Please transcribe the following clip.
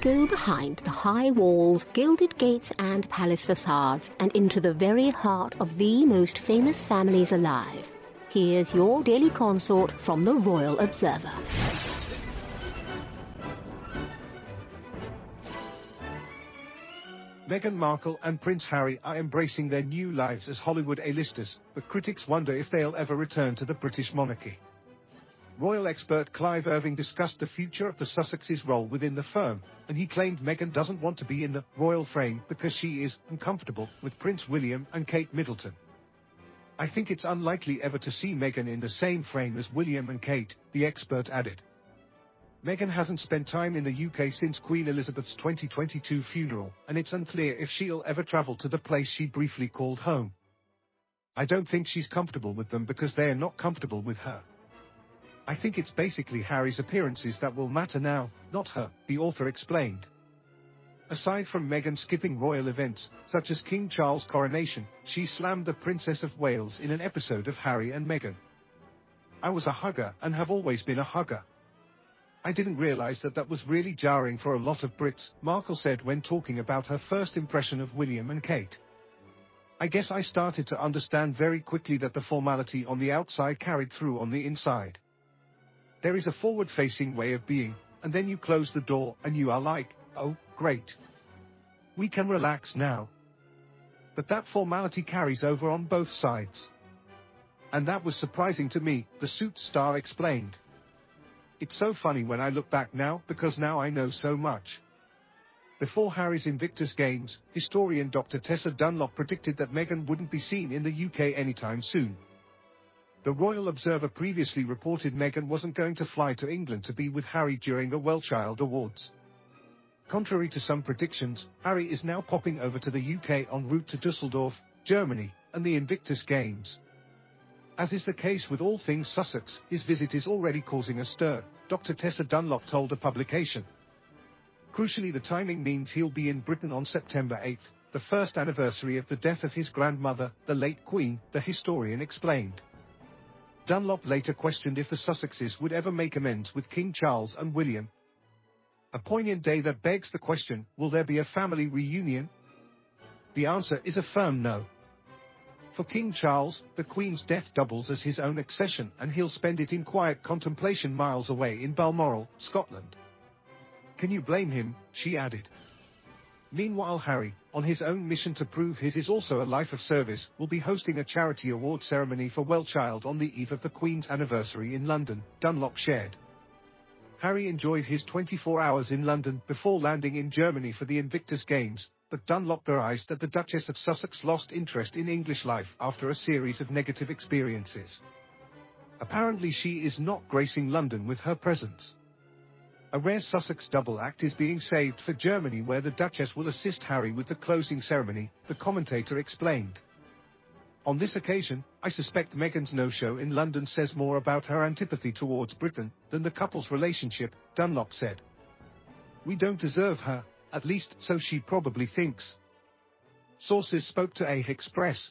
Go behind the high walls, gilded gates, and palace facades and into the very heart of the most famous families alive. Here's your daily consort from the Royal Observer. Meghan Markle and Prince Harry are embracing their new lives as Hollywood A-listers, but critics wonder if they'll ever return to the British monarchy. Royal expert Clive Irving discussed the future of the Sussexes' role within the firm, and he claimed Meghan doesn't want to be in the royal frame because she is uncomfortable with Prince William and Kate Middleton. I think it's unlikely ever to see Meghan in the same frame as William and Kate, the expert added. Meghan hasn't spent time in the UK since Queen Elizabeth's 2022 funeral, and it's unclear if she'll ever travel to the place she briefly called home. I don't think she's comfortable with them because they're not comfortable with her. I think it's basically Harry's appearances that will matter now, not her, the author explained. Aside from Meghan skipping royal events, such as King Charles' coronation, she slammed the Princess of Wales in an episode of Harry and Meghan. I was a hugger and have always been a hugger. I didn't realize that that was really jarring for a lot of Brits, Markle said when talking about her first impression of William and Kate. I guess I started to understand very quickly that the formality on the outside carried through on the inside. There is a forward-facing way of being, and then you close the door and you are like, oh, great. We can relax now. But that formality carries over on both sides. And that was surprising to me, the Suits star explained. It's so funny when I look back now because now I know so much. Before Harry's Invictus Games, historian Dr. Tessa Dunlop predicted that Meghan wouldn't be seen in the UK anytime soon. The Royal Observer previously reported Meghan wasn't going to fly to England to be with Harry during the WellChild Awards. Contrary to some predictions, Harry is now popping over to the UK en route to Dusseldorf, Germany, and the Invictus Games. As is the case with all things Sussex, his visit is already causing a stir, Dr. Tessa Dunlop told a publication. Crucially the timing means he'll be in Britain on September 8, the first anniversary of the death of his grandmother, the late Queen, the historian explained. Dunlop later questioned if the Sussexes would ever make amends with King Charles and William. A poignant day that begs the question, will there be a family reunion? The answer is a firm no. For King Charles, the Queen's death doubles as his own accession and he'll spend it in quiet contemplation miles away in Balmoral, Scotland. Can you blame him, she added. Meanwhile Harry, on his own mission to prove his is also a life of service, will be hosting a charity award ceremony for WellChild on the eve of the Queen's anniversary in London, Dunlop shared. Harry enjoyed his 24 hours in London before landing in Germany for the Invictus Games, but Dunlop theorized that the Duchess of Sussex lost interest in English life after a series of negative experiences. Apparently she is not gracing London with her presence. A rare Sussex double act is being saved for Germany where the Duchess will assist Harry with the closing ceremony, the commentator explained. On this occasion, I suspect Meghan's no-show in London says more about her antipathy towards Britain than the couple's relationship, Dunlop said. We don't deserve her, at least so she probably thinks. Sources spoke to A Express,